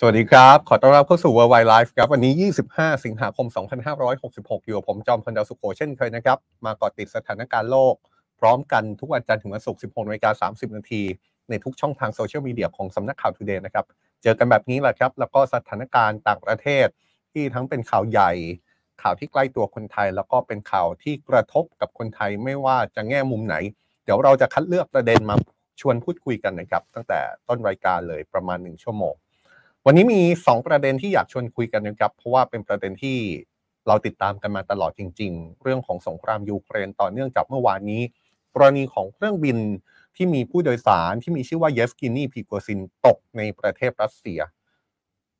สวัสดีครับ ขอต้อนรับเข้าสู่ Worldwide Life ครับ วันนี้ 25 สิงหาคม 2566 อยู่กับผมจอมพลดาวสุโขเช่นเคยนะครับ มาเกาะติดสถานการณ์โลก พร้อมกันทุกวันจันทร์ถึงวันศุกร์ 16นาฬิกา30 นาที ในทุกช่องทางโซเชียลมีเดียของสำนักข่าวทูเดย์นะครับ เจอกันแบบนี้แหละครับ แล้วก็สถานการณ์ต่างประเทศ ที่ทั้งเป็นข่าวใหญ่ ข่าวที่ใกล้ตัวคนไทย แล้วก็เป็นข่าวที่กระทบกับคนไทยไม่ว่าจะแง่มุมไหน เดี๋ยวเราจะคัดเลือกประเด็นมาชวนพูดคุยกันนะครับ ตั้งแต่ต้นรายการเลยประมาณ 1 ชั่วโมง วันนี้มี 2 ประเด็นที่อยากชวนคุยกันนะครับ เพราะว่าเป็นประเด็นที่เราติดตามกันมาตลอดจริง ๆ เรื่องของสงครามยูเครนต่อเนื่องจากเมื่อวานนี้ กรณีของเครื่องบินที่มีผู้โดยสารที่มีชื่อว่าเยฟกินีพีโกซินตกในประเทศรัสเซีย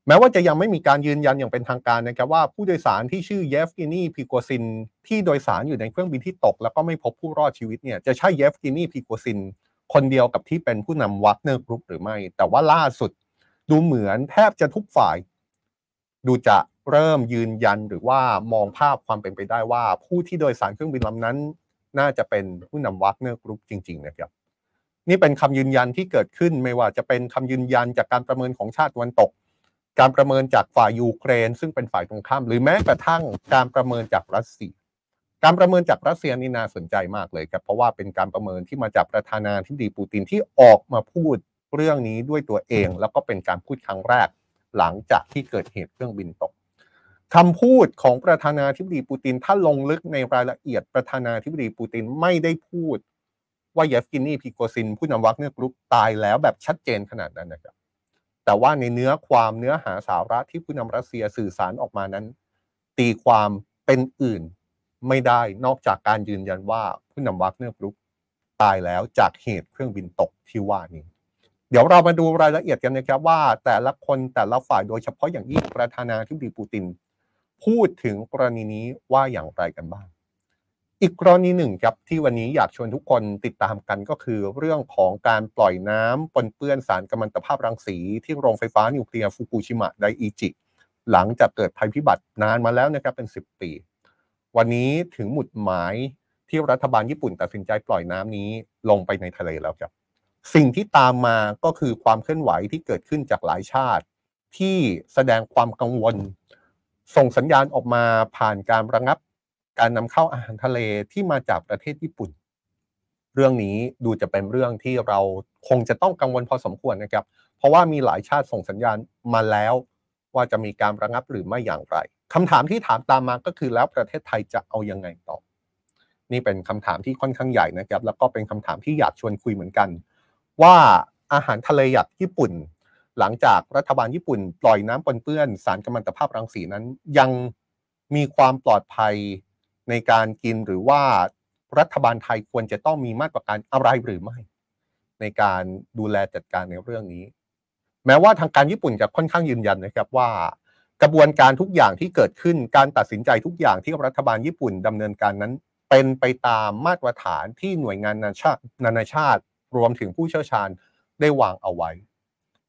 แม้ว่าจะยังไม่มีการยืนยันอย่างเป็นทางการนะครับว่าผู้โดยสารที่ชื่อเยฟกินีพีโกซินที่โดยสารอยู่ในเครื่องบินที่ตก แล้วก็ไม่พบผู้รอดชีวิตเนี่ยจะใช่เยฟกินีพีโกซินคนเดียวกับที่เป็นผู้นำวัคเนอร์กรุ๊ปหรือไม่ แต่ว่าล่าสุด ดูเหมือนแทบจะทุกฝ่าย ดูจะเริ่มยืนยันหรือว่ามองภาพความเป็นไปได้ว่า ผู้ที่โดยสารเครื่องบินลำนั้น น่าจะเป็นผู้นำวัคเนอร์กรุ๊ปจริง ๆ นะครับ นี่เป็นคำยืนยันที่เกิดขึ้นไม่ว่าจะเป็นคำยืนยันจากการประเมินของชาติวันตก การประเมินจากฝ่ายยูเครน ซึ่งเป็นฝ่ายตรงข้าม หรือแม้กระทั่งการประเมินจากรัสเซียการประเมินจากรัสเซียนี่น่าสนใจมากเลยครับเพราะว่าเป็นการประเมินที่มาจากประธานาธิบดีปูตินที่ออกมาพูด เรื่องนี้ด้วยตัวเอง แล้วก็เป็นการพูดครั้งแรกหลังจากที่เกิดเหตุเครื่องบินตกคำพูดของประธานาธิบดีปูตินถ้าลงลึกในรายละเอียดประธานาธิบดีปูตินไม่ได้พูด ว่าเยฟกินีพีโกซิน ผู้นำวัคเนอร์กรุ๊ปตายแล้วแบบชัดเจนขนาดนั้นนะครับ แต่ว่าในเนื้อความเนื้อหาสาระที่ผู้นำรัสเซียสื่อสารออกมานั้น ตีความเป็นอื่นไม่ได้นอกจากการยืนยันว่าผู้นำวัคเนกรุ๊ปตายแล้วจากเหตุเครื่องบินตกที่ว่านี้ เดี๋ยวเรามาดูรายละเอียดกันนะครับว่าแต่ละคนแต่ละฝ่ายโดยเฉพาะอย่างยิ่งประธานาธิบดีปูติน พูดถึงกรณีนี้ว่าอย่างไรกันบ้าง อีกกรณีหนึ่งครับที่วันนี้อยากชวนทุกคนติดตามกันก็คือ เรื่องของการปล่อยน้ำปนเปื้อนสารกัมมันตภาพรังสี ที่โรงไฟฟ้านิวเคลียร์ฟุกุชิมะไดอิจิ หลังจากเกิดภัยพิบัตินานมาแล้วนะครับเป็น 10 ปี วันนี้ถึงหมุดหมายที่รัฐบาลญี่ปุ่นตัดสินใจปล่อยน้ำนี้ลงไปในทะเลแล้วครับ สิ่งที่ตามมาก็คือความเคลื่อนไหวที่เกิดขึ้นจากหลายชาติ ที่แสดงความกังวล ส่งสัญญาณออกมาผ่านการระงับการนำเข้าอาหารทะเลที่มาจากประเทศญี่ปุ่น เรื่องนี้ดูจะเป็นเรื่องที่เราคงจะต้องกังวลพอสมควรนะครับ เพราะว่ามีหลายชาติส่งสัญญาณมาแล้วว่าจะมีการระงับหรือไม่อย่างไรคำถามที่ถามตามมาก็คือแล้วประเทศไทยจะเอายังไงต่อ นี่เป็นคำถามที่ค่อนข้างใหญ่นะครับ แล้วก็เป็นคำถามที่อยากชวนคุยเหมือนกัน ว่าอาหารทะเลหยักญี่ปุ่น หลังจากรัฐบาลญี่ปุ่น ปล่อยน้ำปนเปื้อนสารกัมมันตภาพรังสีนั้น ยังมีความปลอดภัยในการกินหรือว่ารัฐบาลไทยควรจะต้องมีมาตรการอะไรหรือไม่ ในการดูแลจัดการในเรื่องนี้ แม้ว่าทางการญี่ปุ่นจะค่อนข้างยืนยันนะครับว่า กระบวนการทุกอย่างที่เกิดขึ้นการตัดสินใจทุกอย่างที่รัฐบาลญี่ปุ่นดำเนินการนั้น เป็นไปตามมาตรฐานที่หน่วยงานนานาชาติ รวมถึงผู้เชี่ยวชาญได้วางเอาไว้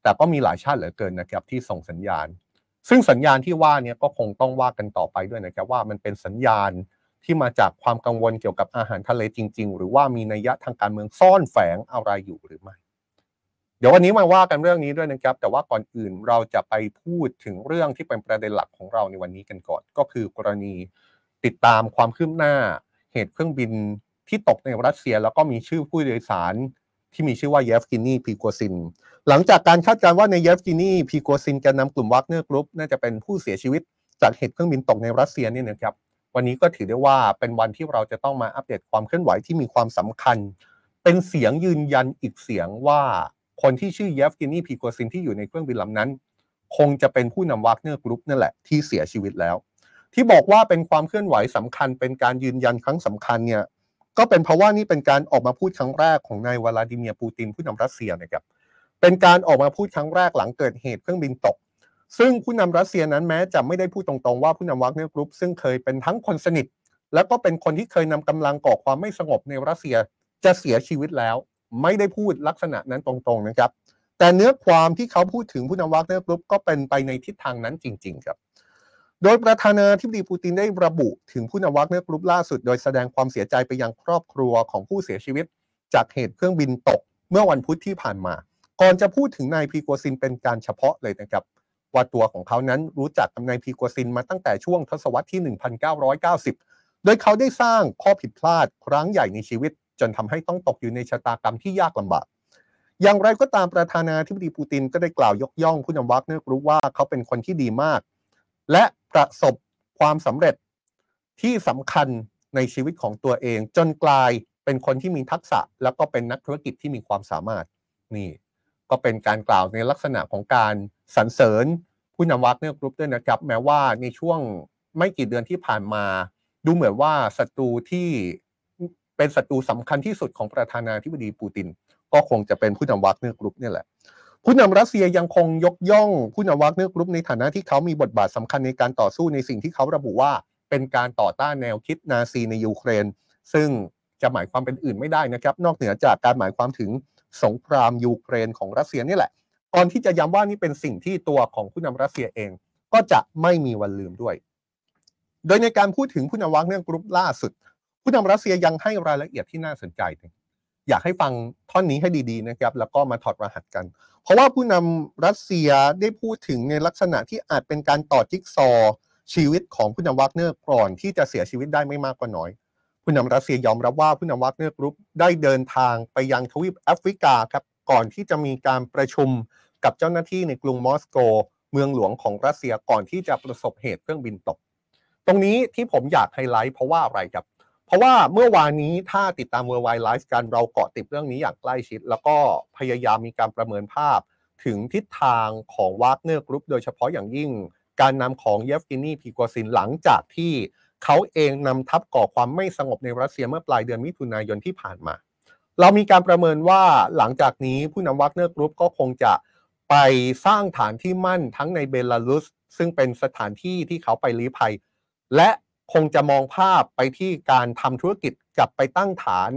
แต่ก็มีหลายชาติเหลือเกินนะครับที่ส่งสัญญาณ ซึ่งสัญญาณที่ว่านี้ก็คงต้องว่ากันต่อไปด้วยนะครับว่ามันเป็นสัญญาณที่มาจากความกังวลเกี่ยวกับอาหารทะเลจริง ๆ หรือว่ามีนัยยะทางการเมืองซ่อนแฝงอะไรอยู่หรือไม่ เดี๋ยววันนี้มาว่ากันเรื่องนี้ด้วยนะครับ แต่ว่าก่อนอื่นเราจะไปพูดถึงเรื่องที่เป็นประเด็นหลักของเราในวันนี้กันก่อน ก็คือกรณีติดตามความคืบหน้า เหตุเครื่องบินที่ตกในรัสเซีย แล้วก็มีชื่อผู้โดยสาร ที่มีชื่อว่าเยฟกินีพีโกซิน หลังจากการคาดการณ์ว่าในเยฟกินีพีโกซินแกนนำกลุ่มวัคเนอร์กรุ๊ปน่าจะเป็นผู้เสียชีวิตจากเหตุเครื่องบินตกในรัสเซียนี่นะครับ วันนี้ก็ถือได้ว่าเป็นวันที่เราจะต้องมาอัปเดตความเคลื่อนไหวที่มีความสำคัญ เป็นเสียงยืนยันอีกเสียงว่าคนที่ชื่อเยฟกินีพีโกซินที่อยู่ในเครื่องบินลำนั้น คงจะเป็นผู้นำวัคเนอร์กรุ๊ปนั่นแหละที่เสียชีวิตแล้ว ที่บอกว่าเป็นความเคลื่อนไหวสำคัญเป็นการยืนยันครั้งสำคัญเนี่ย ก็เป็นเพราะว่านี่เป็นการออกมาพูดครั้งแรกของนายวลาดิเมียร์ปูตินผู้นำรัสเซียนะครับเป็นการออกมาพูดครั้งแรกหลังเกิดเหตุเครื่องบินตก ซึ่งผู้นำรัสเซียนั้นแม้จะไม่ได้พูดตรงๆว่าผู้นำวัคเนอร์กรุ๊ปซึ่งเคยเป็นทั้งคนสนิท แล้วก็เป็นคนที่เคยนำกำลังก่อความไม่สงบในรัสเซียจะเสียชีวิตแล้ว ไม่ได้พูดลักษณะนั้นตรงๆนะครับ แต่เนื้อความที่เขาพูดถึงผู้นำวัคเนอร์กรุ๊ปก็เป็นไปในทิศทางนั้นจริง ๆ ครับ โดยประธานาธิบดีปูตินได้ระบุถึงผู้นำวัคเนอร์กรุ๊ปล่าสุด โดยแสดงความเสียใจไปยังครอบครัวของผู้เสียชีวิต จากเหตุเครื่องบินตกเมื่อวันพุธที่ผ่านมา ก่อนจะพูดถึงนายพีโกซินเป็นการเฉพาะเลยนะครับว่าตัวของเขานั้นรู้จักกับนายพีโกซินมาตั้งแต่ช่วงทศวรรษที่ 1990 โดยเขาได้สร้างข้อผิดพลาดครั้งใหญ่ในชีวิต จนทำให้ต้องตกอยู่ในชะตากรรมที่ยากลำบาก อย่างไรก็ตามประธานาธิบดีปูตินก็ได้กล่าวยกย่องผู้นำวักเนกรู้ว่าเขาเป็นคนที่ดีมาก และประสบความสำเร็จที่สำคัญในชีวิตของตัวเอง จนกลายเป็นคนที่มีทักษะ แล้วก็เป็นนักธุรกิจที่มีความสามารถนี่ก็เป็นการกล่าวในลักษณะของการสรรเสริญผู้นำวักเนอร์กรุ๊ปด้วยนะครับ แม้ว่าในช่วงไม่กี่เดือนที่ผ่านมา ดูเหมือนว่าศัตรูที่เป็นศัตรูสำคัญที่สุดของประธานาธิบดีปูติน ก็คงจะเป็นผู้นำวักเนอร์กรุ๊ปนี่แหละ ผู้นำรัสเซียยังคงยกย่องผู้นำวักเนอร์กรุ๊ปในฐานะที่เขามีบทบาทสำคัญในการต่อสู้ในสิ่งที่เขาระบุว่าเป็นการต่อต้านแนวคิดนาซีในยูเครน ซึ่งจะหมายความเป็นอื่นไม่ได้นะครับ นอกเหนือจากการหมายความถึงสงครามยูเครนของรัสเซียนี่แหละก่อนที่จะย้ำว่านี่เป็นสิ่งที่ตัวของผู้นำรัสเซียเอง ก็จะไม่มีวันลืมด้วย โดยในการพูดถึงผู้นำวักเนอร์กรุ๊ปล่าสุด ผู้นำรัสเซียยังให้รายละเอียดที่น่าสนใจ อยากให้ฟังท่อนนี้ให้ดีๆนะครับ แล้วก็มาถอดรหัสกัน เพราะว่าผู้นำรัสเซียได้พูดถึงในลักษณะที่อาจเป็นการต่อจิ๊กซอชีวิตของผู้นำวักเนอร์ก่อนที่จะเสียชีวิตได้ไม่มากก็น้อย ผู้นำรัสเซียยอมรับว่าผู้นำวักเนอร์กรุ๊ปได้เดินทางไปยังทวีปแอฟริกาครับก่อนที่จะมีการประชุมกับเจ้าหน้าที่ในกรุงมอสโก เมืองหลวงของรัสเซียก่อนที่จะประสบเหตุเครื่องบินตก ตรงนี้ที่ผมอยากไฮไลท์เพราะว่าอะไรครับ เพราะว่าเมื่อวานนี้ถ้าติดตาม World Wide Live กันเราเกาะติดเรื่องนี้อย่างใกล้ชิด แล้วก็พยายามมีการประเมินภาพถึงทิศทางของวากเนอร์กรุ๊ปโดยเฉพาะอย่างยิ่งการนำของเยฟกินีพีโกซินหลังจากที่เขาเองนำทัพก่อความไม่สงบในรัสเซียเมื่อปลายเดือนมิถุนายนที่ผ่านมา เรามีการประเมินว่าหลังจากนี้ผู้นำวากเนอร์กรุ๊ปก็คงจะไปสร้างฐานที่มั่นทั้งในเบลารุส ซึ่งเป็นสถานที่ที่เขาไปลี้ภัย และ คงจะมองภาพไปที่การทำธุรกิจกลับไปตั้งฐาน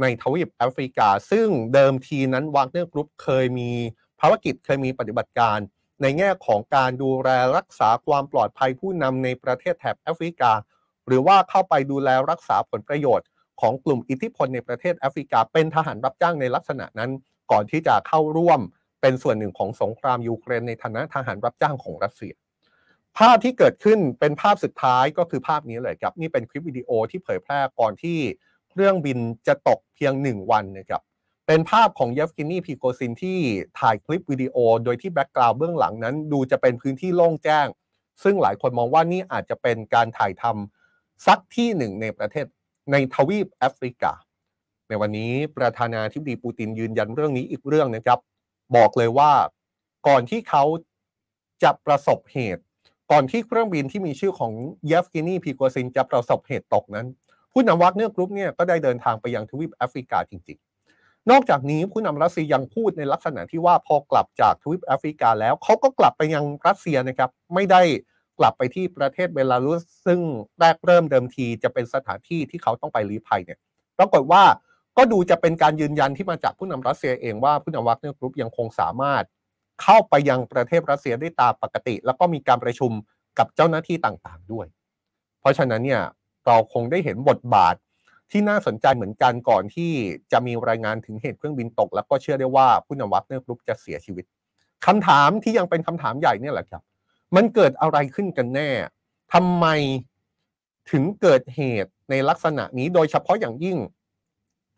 ในทวีปแอฟริกา ซึ่งเดิมทีนั้นวากเนอร์กรุ๊ปเคยมีภารกิจเคยมีปฏิบัติการ ในแง่ของการดูแลรักษาความปลอดภัยผู้นำในประเทศแถบแอฟริกา หรือว่าเข้าไปดูแลรักษาผลประโยชน์ ของกลุ่มอิทธิพลในประเทศแอฟริกา เป็นทหารรับจ้างในลักษณะนั้น ก่อนที่จะเข้าร่วมเป็นส่วนหนึ่งของสงครามยูเครนในฐานะทหารรับจ้างของรัสเซีย ภาพที่เกิดขึ้นเป็นภาพสุดท้ายก็คือภาพนี้เลยครับ นี่เป็นคลิปวิดีโอที่เผยแพร่ก่อนที่เครื่องบินจะตกเพียงหนึ่งวันนะครับเป็นภาพของเยฟกินีพีโกซินที่ถ่ายคลิปวิดีโอ โดยที่ background เบื้องหลังนั้น ดูจะเป็นพื้นที่โล่งแจ้ง ซึ่งหลายคนมองว่านี่อาจจะเป็นการถ่ายทำสักที่หนึ่งในประเทศในทวีปแอฟริกา ในวันนี้ประธานาธิบดีปูตินยืนยันเรื่องนี้อีกเรื่องนะครับ บอกเลยว่าก่อนที่เขาจะประสบเหตุ ก่อนที่เครื่องบินที่มีชื่อของเยฟกินีพีโกซินจะประสบเหตุตกนั้น ผู้นำวักเนอร์กรุ๊ปเนี่ยก็ได้เดินทางไปยังทวีปแอฟริกาจริง ๆ นอกจากนี้ผู้นำรัสเซียยังพูดในลักษณะที่ว่าพอกลับจากทวีปแอฟริกาแล้วเขาก็กลับไปยังรัสเซียนะครับไม่ได้กลับไปที่ประเทศเบลารุสซึ่งแรกเริ่มเดิมทีจะเป็นสถานที่ที่เขาต้องไปลี้ภัยเนี่ยปรากฏว่าก็ดูจะเป็นการยืนยันที่มาจากผู้นำรัสเซียเองว่าผู้นำวัคเนอร์กรุ๊ปยังคงสามารถ เข้าไปยังประเทศรัสเซียได้ตามปกติ แล้วก็มีการประชุมกับเจ้าหน้าที่ต่างๆด้วย เพราะฉะนั้นเนี่ยเราคงได้เห็นบทบาทที่น่าสนใจเหมือนกันก่อนที่จะมีรายงานถึงเหตุเครื่องบินตก แล้วก็เชื่อได้ว่าผู้นำวัคเนอร์กรุ๊ปจะเสียชีวิตคำถามที่ยังเป็นคำถามใหญ่เนี่ยแหละครับ มันเกิดอะไรขึ้นกันแน่ทำไมถึงเกิดเหตุในลักษณะนี้โดยเฉพาะอย่างยิ่ง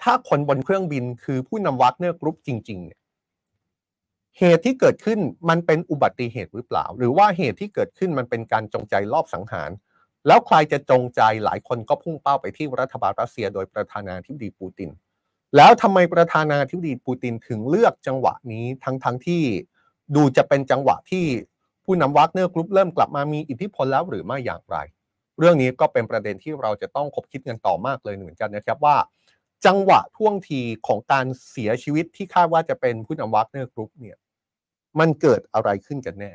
ถ้าคนบนเครื่องบินคือผู้นำวัคเนอร์กรุ๊ปจริงๆเนี่ย เหตุที่เกิดขึ้นมันเป็นอุบัติเหตุหรือเปล่า หรือว่าเหตุที่เกิดขึ้นมันเป็นการจงใจลอบสังหาร แล้วใครจะจงใจหลายคนก็พุ่งเป้าไปที่รัฐบาลรัสเซีย โดยประธานาธิบดีปูติน แล้วทำไมประธานาธิบดีปูตินถึงเลือกจังหวะนี้ทั้งๆที่ดูจะเป็นจังหวะที่ผู้นำวัคเนอร์กรุ๊ปเริ่มกลับมามีอิทธิพลแล้วหรือไม่อย่างไร เรื่องนี้ก็เป็นประเด็นที่เราจะต้องขบคิดกันต่อมากเลยเหมือนกันนะครับว่า จังหวะท่วงทีของการเสียชีวิตที่คาดว่าจะเป็นผู้นำวัคเนอร์กรุ๊ปเนี่ย มันเกิดอะไรขึ้นกันแน่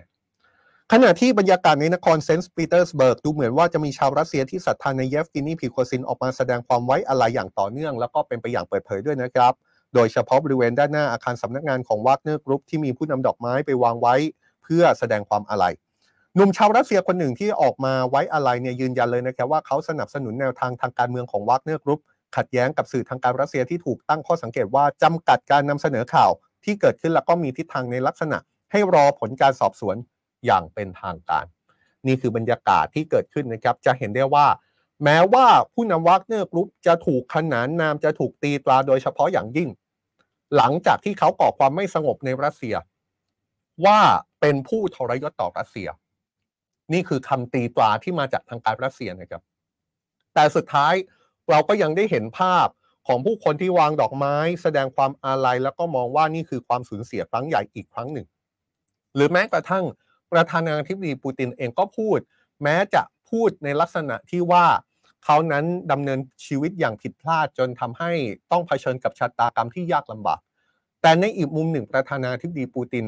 ขณะที่บรรยากาศในนครเซนต์ปีเตอร์สเบิร์กดูเหมือนว่าจะมีชาวรัสเซียที่ศรัทธาในเยฟเกนีพรีโกซินออกมาแสดงความไว้อาลัยอย่างต่อเนื่อง แล้วก็เป็นไปอย่างเปิดเผยด้วยนะครับ โดยเฉพาะบริเวณด้านหน้าอาคารสำนักงานของวัคเนอร์กรุ๊ปที่มีผู้นำดอกไม้ไปวางไว้ เพื่อแสดงความอาลัยหนุ่มชาวรัสเซียคนหนึ่งที่ออกมาไว้อาลัยเนี่ยยืนยันเลยนะครับว่าเขาสนับสนุนแนวทางทางการเมืองของวัคเนอร์กรุ๊ปขัดแย้งกับสื่อทางการรัสเซียที่ถูกตั้งข้อสังเกตว่าจำกัดการนำเสนอข่าวที่เกิดขึ้นแล้วก็มีทิศทางในลักษณะ ให้รอผลการสอบสวนอย่างเป็นทางการ นี่คือบรรยากาศที่เกิดขึ้นนะครับ จะเห็นได้ว่า แม้ว่าผู้นำวักเนอร์กรุ๊ปจะถูกขนานนามจะถูกตีตราโดยเฉพาะอย่างยิ่ง หลังจากที่เขาก่อความไม่สงบในรัสเซีย ว่าเป็นผู้ทรยศต่อรัสเซีย นี่คือคำตีตราที่มาจากทางการรัสเซียนะครับ แต่สุดท้ายเราก็ยังได้เห็นภาพของผู้คนที่วางดอกไม้ แสดงความอาลัยแล้วก็มองว่านี่คือความสูญเสียครั้งใหญ่อีกครั้งหนึ่ง หรือแม้กระทั่งประธานาธิบดีปูตินเองก็พูด แม้จะพูดในลักษณะที่ว่าเขานั้นดำเนินชีวิตอย่างผิดพลาดจนทำให้ต้องเผชิญกับชะตากรรมที่ยากลำบาก แต่ในอีกมุมหนึ่งประธานาธิบดีปูติน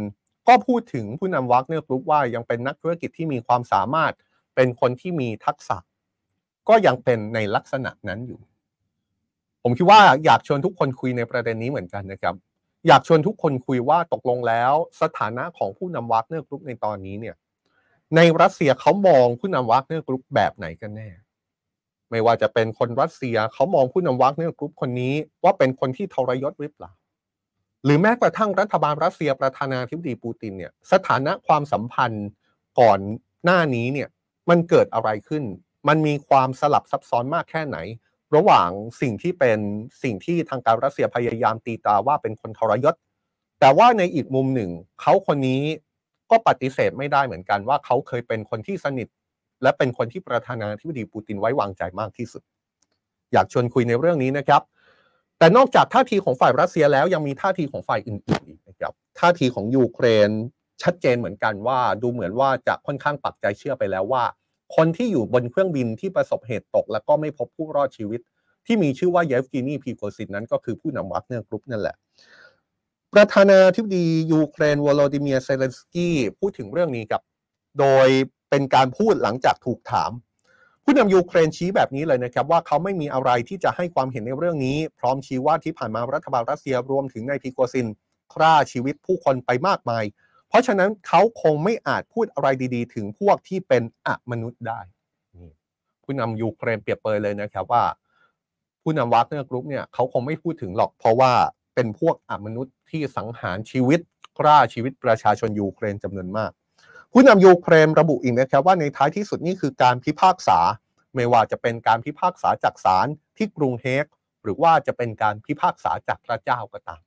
ก็พูดถึงผู้นำวักเนอร์กรุ๊ปว่ายังเป็นนักธุรกิจที่มีความสามารถเป็นคนที่มีทักษะ ก็ยังเป็นในลักษณะนั้นอยู่ ผมคิดว่าอยากชวนทุกคนคุยในประเด็นนี้เหมือนกันนะครับ อยากชวนทุกคนคุยว่าตกลงแล้วสถานะของผู้นำวักเนอร์กรุ๊ปในตอนนี้เนี่ย ในรัสเซียเขามองผู้นำวักเนอร์กรุ๊ปแบบไหนกันแน่ ไม่ว่าจะเป็นคนรัสเซียเขามองผู้นำวักเนอร์กรุ๊ปคนนี้ว่าเป็นคนที่ทรยศหรือเปล่าหรือแม้กระทั่งรัฐบาลรัสเซียประธานาธิบดีปูตินเนี่ยสถานะความสัมพันธ์ก่อนหน้านี้เนี่ยมันเกิดอะไรขึ้น มันมีความสลับซับซ้อนมากแค่ไหน ระหว่างสิ่งที่เป็นสิ่งที่ทางการรัสเซียพยายามตีตาว่าเป็นคนทรยศ แต่ว่าในอีกมุมหนึ่ง เขาคนนี้ก็ปฏิเสธไม่ได้เหมือนกันว่าเขาเคยเป็นคนที่สนิท และเป็นคนที่ประธานาธิบดีปูตินไว้วางใจมากที่สุด อยากชวนคุยในเรื่องนี้นะครับ แต่นอกจากท่าทีของฝ่ายรัสเซียแล้วยังมีท่าทีของฝ่ายอื่นๆอีกนะครับท่าทีของยูเครนชัดเจนเหมือนกันว่าดูเหมือนว่าจะค่อนข้างปักใจเชื่อไปแล้วว่า คนที่อยู่บนเครื่องบินที่ประสบเหตุตก แล้วก็ไม่พบผู้รอดชีวิต ที่มีชื่อว่าเยฟเกนีพรีโกซินนั้นก็คือผู้นำวักเนอร์กรุ๊ปนั่นแหละ ประธานาธิบดียูเครนวโลดิเมียเซเลนสกี้พูดถึงเรื่องนี้ครับ โดยเป็นการพูดหลังจากถูกถาม ผู้นำยูเครนชี้แบบนี้เลยนะครับว่าเขาไม่มีอะไรที่จะให้ความเห็นในเรื่องนี้ พร้อมชี้ว่าที่ผ่านมารัฐบาลรัสเซียรวมถึงนายพรีโกซินฆ่าชีวิตผู้คนไปมากมาย เพราะฉะนั้นเขาคงไม่อาจพูดอะไรดีๆ ถึงพวกที่เป็นอมนุษย์ได้ผู้นำยูเครนเปรียบเปรยเลยนะครับว่า ผู้นำวากเนอร์กรุ๊ปเนี่ยเขาคงไม่พูดถึงหรอก เพราะว่าเป็นพวกอมนุษย์ที่สังหารชีวิตคร่าชีวิตประชาชนยูเครนจำนวนมาก ผู้นำยูเครนระบุอีกนะครับว่าในท้ายที่สุดนี่คือการพิพากษา ไม่ว่าจะเป็นการพิพากษาจากศาลที่กรุงเฮกหรือว่าจะเป็นการพิพากษาจากพระเจ้าก็ตาม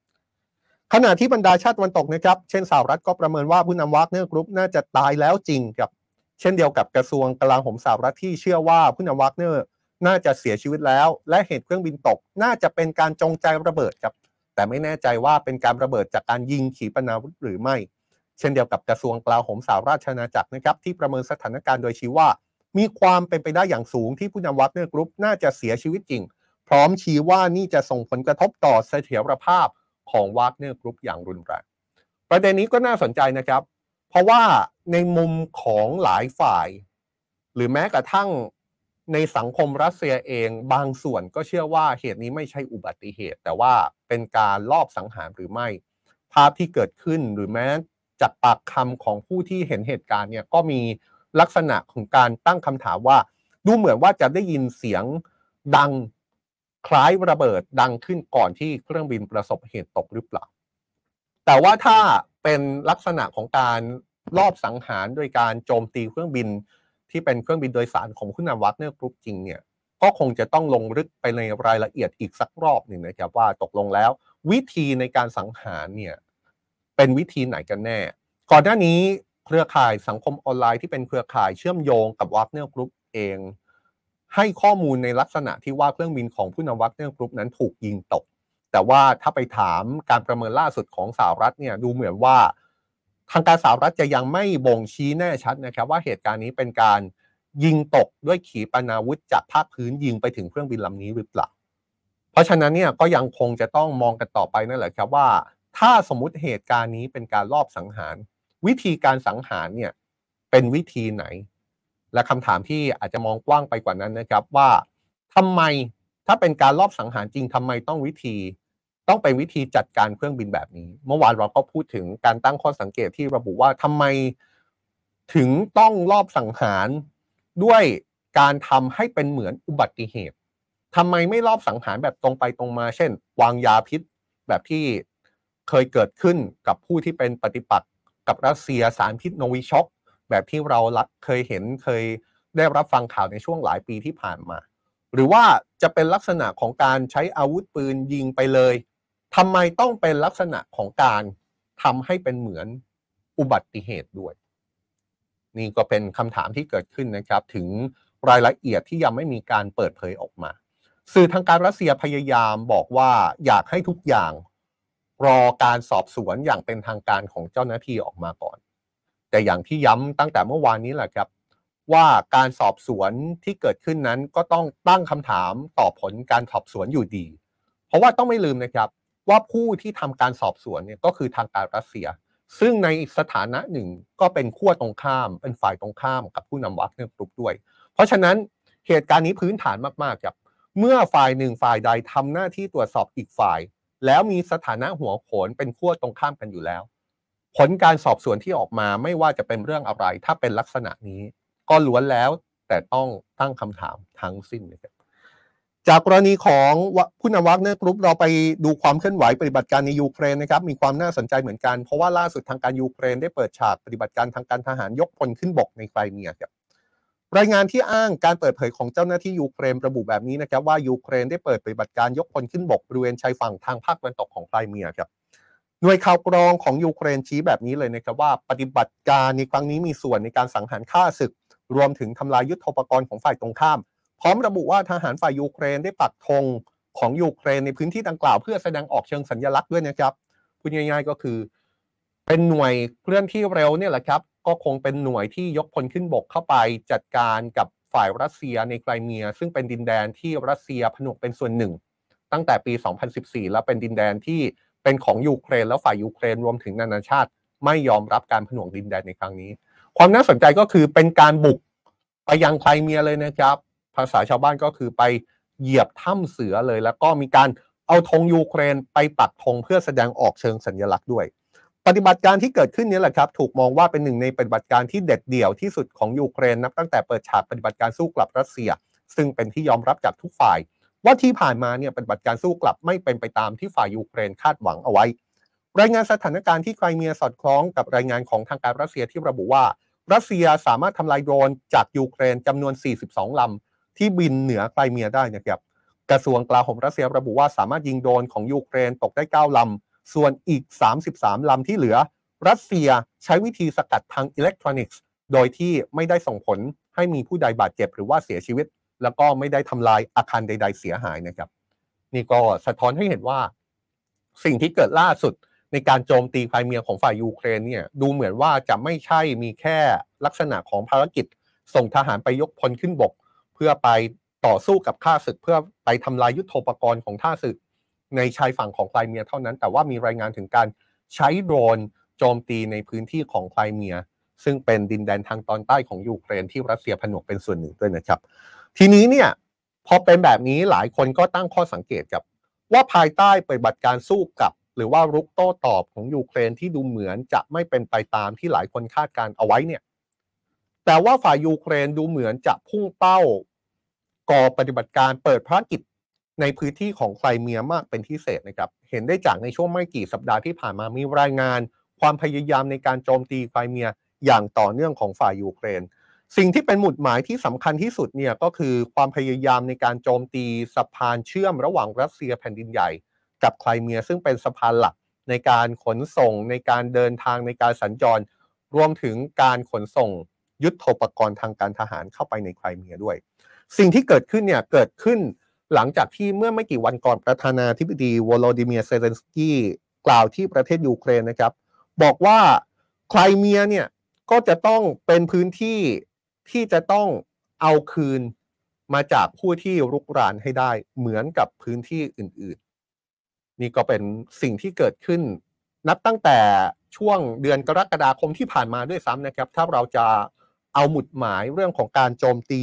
ขณะที่บรรดาชาติตะวันตกนะครับ เช่นสหรัฐก็ประเมินว่าผู้นำวากเนอร์กรุ๊ปน่าจะตายแล้วจริงครับ เช่นเดียวกับกระทรวงกลาโหมสหรัฐที่เชื่อว่าผู้นำวากเนอร์น่าจะเสียชีวิตแล้ว และเหตุเครื่องบินตกน่าจะเป็นการจงใจระเบิดครับ แต่ไม่แน่ใจว่าเป็นการระเบิดจากการยิงขีปนาวุธหรือไม่ เช่นเดียวกับกระทรวงกลาโหมสหราชอาณาจักรนะครับที่ประเมินสถานการณ์โดยชี้ว่า มีความเป็นไปได้อย่างสูงที่ผู้นำวักเนอร์กรุ๊ปน่าจะเสียชีวิตจริง พร้อมชี้ว่านี่จะส่งผลกระทบต่อเสถียรภาพ ของวากเนอร์กรุ๊ปอย่างรุนแรง ประเด็นนี้ก็น่าสนใจนะครับ เพราะว่าในมุมของหลายฝ่าย หรือแม้กระทั่งในสังคมรัสเซียเองบางส่วนก็เชื่อว่าเหตุนี้ไม่ใช่อุบัติเหตุ แต่ว่าเป็นการลอบสังหารหรือไม่ ภาพที่เกิดขึ้นหรือแม้จากปากคำของผู้ที่เห็นเหตุการณ์เนี่ยก็มีลักษณะของการตั้งคำถามว่า ดูเหมือนว่าจะได้ยินเสียงดัง คล้ายระเบิดดังขึ้นก่อนที่เครื่องบินประสบเหตุตกหรือเปล่า แต่ว่าถ้าเป็นลักษณะของการลอบสังหารโดยการโจมตีเครื่องบินที่เป็นเครื่องบินโดยสารของผู้นำวักเนอร์กรุ๊ปจริงเนี่ยก็คงจะต้องลงลึกไปในรายละเอียดอีกสักรอบหนึ่งนะครับว่าตกลงแล้ว วิธีในการสังหารเนี่ยเป็นวิธีไหนกันแน่ ก่อนหน้านี้เครือข่ายสังคมออนไลน์ที่เป็นเครือข่ายเชื่อมโยงกับวักเนอร์กรุ๊ปเอง ให้ข้อมูลในลักษณะที่ว่าเครื่องบินของผู้นำวักเนอร์กรุ๊ปนั้นถูกยิงตก แต่ว่าถ้าไปถามการประเมินล่าสุดของสหรัฐเนี่ยดูเหมือนว่า ทางการสหรัฐจะยังไม่บ่งชี้แน่ชัดนะครับว่าเหตุการณ์นี้เป็นการยิงตกด้วยขีปนาวุธจากภาคพื้นยิงไปถึงเครื่องบินลำนี้หรือเปล่า เพราะฉะนั้นเนี่ยก็ยังคงจะต้องมองกันต่อไปนั่นแหละครับว่า ถ้าสมมติเหตุการณ์นี้เป็นการลอบสังหาร วิธีการสังหารเนี่ยเป็นวิธีไหน และคำถามที่อาจจะมองกว้างไปกว่านั้นนะครับว่าทำไมถ้าเป็นการลอบสังหารจริงทำไมต้องวิธี ต้องเป็นวิธีจัดการเครื่องบินแบบนี้ เมื่อวานเราก็พูดถึงการตั้งข้อสังเกตที่ระบุว่าทำไมถึงต้องลอบสังหารด้วยการทำให้เป็นเหมือนอุบัติเหตุทำไมไม่รอบสังหารแบบตรงไปตรงมา เช่น วางยาพิษแบบที่เคยเกิดขึ้นกับผู้ที่เป็นปฏิปักษ์กับรัสเซียสารพิษโนวิช็อก แบบที่เราเคยเห็นเคยได้รับฟังข่าวในช่วงหลายปีที่ผ่านมา หรือว่าจะเป็นลักษณะของการใช้อาวุธปืนยิงไปเลยทำไมต้องเป็นลักษณะของการทำให้เป็นเหมือนอุบัติเหตุด้วย นี่ก็เป็นคำถามที่เกิดขึ้นนะครับ ถึงรายละเอียดที่ยังไม่มีการเปิดเผยออกมา สื่อทางการรัสเซียพยายามบอกว่าอยากให้ทุกอย่างรอการสอบสวนอย่างเป็นทางการของเจ้าหน้าที่ออกมาก่อน แต่อย่างที่ย้ำตั้งแต่เมื่อวานนี้แหละครับ ว่าการสอบสวนที่เกิดขึ้นนั้นก็ต้องตั้งคำถามต่อผลการสอบสวนอยู่ดี เพราะว่าต้องไม่ลืมนะครับ ว่าผู้ที่ทำการสอบสวนเนี่ยก็คือทางการรัสเซีย ซึ่งในสถานะหนึ่งก็เป็นขั้วตรงข้ามเป็นฝ่ายตรงข้ามกับผู้นำวัคเนอร์กรุ๊ปด้วย เพราะฉะนั้นเหตุการณ์นี้พื้นฐานมากๆครับเมื่อฝ่ายหนึ่งฝ่ายใดทำหน้าที่ตรวจสอบอีกฝ่าย แล้วมีสถานะหัวโขนเป็นขั้วตรงข้ามกันอยู่แล้ว ผลการสอบสวนที่ออกมาไม่ว่าจะเป็นเรื่องอะไร ถ้าเป็นลักษณะนี้ ก็ล้วนแล้วแต่ต้องตั้งคำถามทั้งสิ้นนะครับจากกรณีของผู้นำวัคเนอร์กรุ๊ปเราไปดูความเคลื่อนไหวปฏิบัติการในยูเครนนะครับมีความน่าสนใจเหมือนกัน เพราะว่าล่าสุดทางการยูเครนได้เปิดฉากปฏิบัติการทางการทหารยกพลขึ้นบกในไครเมียครับรายงานที่อ้างการเปิดเผยของเจ้าหน้าที่ยูเครนระบุแบบนี้นะครับว่ายูเครนได้เปิดปฏิบัติการยกพลขึ้นบกบริเวณชายฝั่งทางภาคตะวันตกของไครเมียครับ หน่วยข่าวกรองของยูเครนชี้แบบนี้เลยนะครับว่าปฏิบัติการในครั้งนี้มีส่วนในการสังหารฆ่าศึก รวมถึงทำลายยุทโธปกรณ์ของฝ่ายตรงข้าม พร้อมระบุว่าทหารฝ่ายยูเครนได้ปักธงของยูเครนในพื้นที่ดังกล่าวเพื่อแสดงออกเชิงสัญลักษณ์ด้วยนะครับพูดง่ายๆก็คือ เป็นหน่วยเคลื่อนที่เร็วเนี่ยแหละครับ ก็คงเป็นหน่วยที่ยกพลขึ้นบกเข้าไปจัดการกับฝ่ายรัสเซียในไครเมีย ซึ่งเป็นดินแดนที่รัสเซียผนวกเป็นส่วนหนึ่ง ตั้งแต่ปี 2014 แล้วเป็นดินแดนที่ เป็นของยูเครนแล้วฝ่ายยูเครนรวมถึงนานาชาติ ไม่ยอมรับการผนวกดินแดนในครั้งนี้ ความน่าสนใจก็คือเป็นการบุกไปยังไครเมียเลยนะครับ ภาษาชาวบ้านก็คือไปเหยียบถ้ำเสือเลย แล้วก็มีการเอาธงยูเครนไปปักธงเพื่อแสดงออกเชิงสัญลักษณ์ด้วย ปฏิบัติการที่เกิดขึ้นนี้แหละครับ ถูกมองว่าเป็นหนึ่งในปฏิบัติการที่เด็ดเดี่ยวที่สุดของยูเครนนับตั้งแต่เปิดฉากปฏิบัติการสู้กลับรัสเซีย ซึ่งเป็นที่ยอมรับจากทุกฝ่าย ว่าที่ผ่านมาเนี่ยปฏิบัติการสู้กลับไม่เป็นไปตามที่ฝ่ายยูเครนคาดหวังเอาไว้ รายงานสถานการณ์ที่ไครเมียสอดคล้องกับรายงานของทางการรัสเซียที่ระบุว่า รัสเซียสามารถทำลายโดรนจากยูเครนจำนวน 42ลำที่บินเหนือไครเมียได้นะครับกระทรวงกลาโหมรัสเซียระบุว่าสามารถยิงโดรนของยูเครนตกได้ 9 ลำ ส่วนอีก 33 ลำที่เหลือ รัสเซียใช้วิธีสกัดทางอิเล็กทรอนิกส์ โดยที่ไม่ได้ส่งผลให้มีผู้ใดบาดเจ็บหรือว่าเสียชีวิต แล้วก็ไม่ได้ทำลายอาคารใด ๆ เสียหายนะครับ นี่ก็สะท้อนให้เห็นว่า สิ่งที่เกิดล่าสุดในการโจมตีไครเมียของฝ่ายยูเครนเนี่ยดูเหมือนว่าจะไม่ใช่มีแค่ลักษณะของภารกิจ ส่งทหารไปยกพลขึ้นบก เพื่อไปต่อสู้กับข้าศึก เพื่อไปทำลายยุทโธปกรณ์ของข้าศึก ในชายฝั่งของไครเมียเท่านั้น แต่ว่ามีรายงานถึงการใช้โดรนโจมตีในพื้นที่ของไครเมีย ซึ่งเป็นดินแดนทางตอนใต้ของยูเครนที่รัสเซียผนวกเป็นส่วนหนึ่งด้วยนะครับ ทีนี้เนี่ยพอเป็นแบบนี้หลายคนก็ตั้งข้อสังเกตกับ ว่าภายใต้ปฏิบัติการสู้กับ หรือว่ารุกโต้ตอบของยูเครนที่ดูเหมือนจะไม่เป็นไปตามที่หลายคนคาดการเอาไว้เนี่ย แต่ว่าฝ่ายยูเครนดูเหมือนจะพุ่งเป้าก่อปฏิบัติการเปิดภารกิจในพื้นที่ของไครเมียมากเป็นพิเศษนะครับ เห็นได้จากในช่วงไม่กี่สัปดาห์ที่ผ่านมามีรายงาน ความพยายามในการโจมตีไครเมียอย่างต่อเนื่องของฝ่ายยูเครน สิ่งที่เป็นหมุดหมายที่สำคัญที่สุดเนี่ยก็คือความพยายามในการโจมตีสะพานเชื่อมระหว่างรัสเซียแผ่นดินใหญ่ กับไครเมียซึ่งเป็นสะพานหลักในการขนส่งในการเดินทางในการสัญจร รวมถึงการขนส่งยุทธปกรณ์ทางการทหารเข้าไปในไครเมียด้วย สิ่งที่เกิดขึ้นเนี่ยเกิดขึ้นหลังจากที่เมื่อไม่กี่วันก่อนประธานาธิบดีวโลดิเมียเซเลนสกี้กล่าวที่ประเทศยูเครนนะครับ บอกว่าไครเมียเนี่ยก็จะต้องเป็นพื้นที่ ที่จะต้องเอาคืนมาจากผู้ที่รุกรานให้ได้เหมือนกับพื้นที่อื่น ๆ นี่ก็เป็นสิ่งที่เกิดขึ้น นับตั้งแต่ช่วงเดือนกรกฎาคมที่ผ่านมาด้วยซ้ำนะครับ ถ้าเราจะเอาหมุดหมายเรื่องของการโจมตี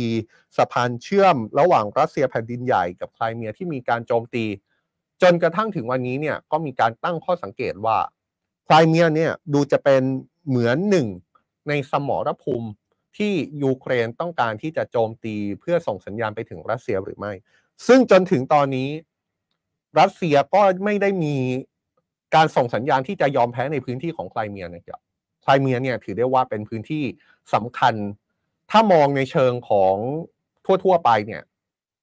สะพานเชื่อม ระหว่างรัสเซียแผ่นดินใหญ่กับไครเมียที่มีการโจมตี จนกระทั่งถึงวันนี้เนี่ยก็มีการตั้งข้อสังเกตว่าไครเมียเนี่ยดูจะเป็นเหมือนหนึ่งในสมรภูมิ ที่ยูเครนต้องการที่จะโจมตีเพื่อส่งสัญญาณไปถึงรัสเซียหรือไม่ ซึ่งจนถึงตอนนี้ รัสเซียก็ไม่ได้มีการส่งสัญญาณที่จะยอมแพ้ในพื้นที่ของไครเมียนะครับไครเมียเนี่ยถือได้ว่าเป็นพื้นที่สำคัญ ถ้ามองในเชิงของทั่วๆไปเนี่ย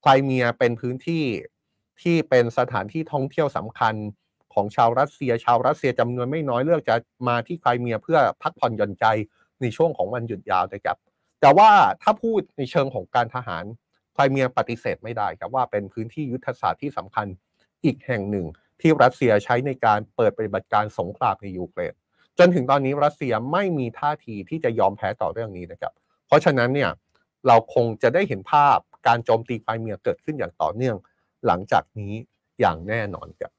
ไครเมียเป็นพื้นที่ที่เป็นสถานที่ท่องเที่ยวสำคัญของชาวรัสเซีย ชาวรัสเซียจำนวนไม่น้อยเลือกจะมาที่ไครเมียเพื่อพักผ่อนหย่อนใจ ในช่วงของวันหยุดยาวนะครับ แต่ว่าถ้าพูดในเชิงของการทหารไครเมียปฏิเสธไม่ได้ครับว่าเป็นพื้นที่ยุทธศาสตร์ที่สำคัญอีกแห่งหนึ่ง ที่รัสเซียใช้ในการเปิดปฏิบัติการสงครามในยูเครนจนถึงตอนนี้รัสเซียไม่มีท่าทีที่จะยอมแพ้ต่อเรื่องนี้นะครับ เพราะฉะนั้นเนี่ยเราคงจะได้เห็นภาพการโจมตีไครเมียเกิดขึ้นอย่างต่อเนื่องหลังจากนี้อย่างแน่นอนครับ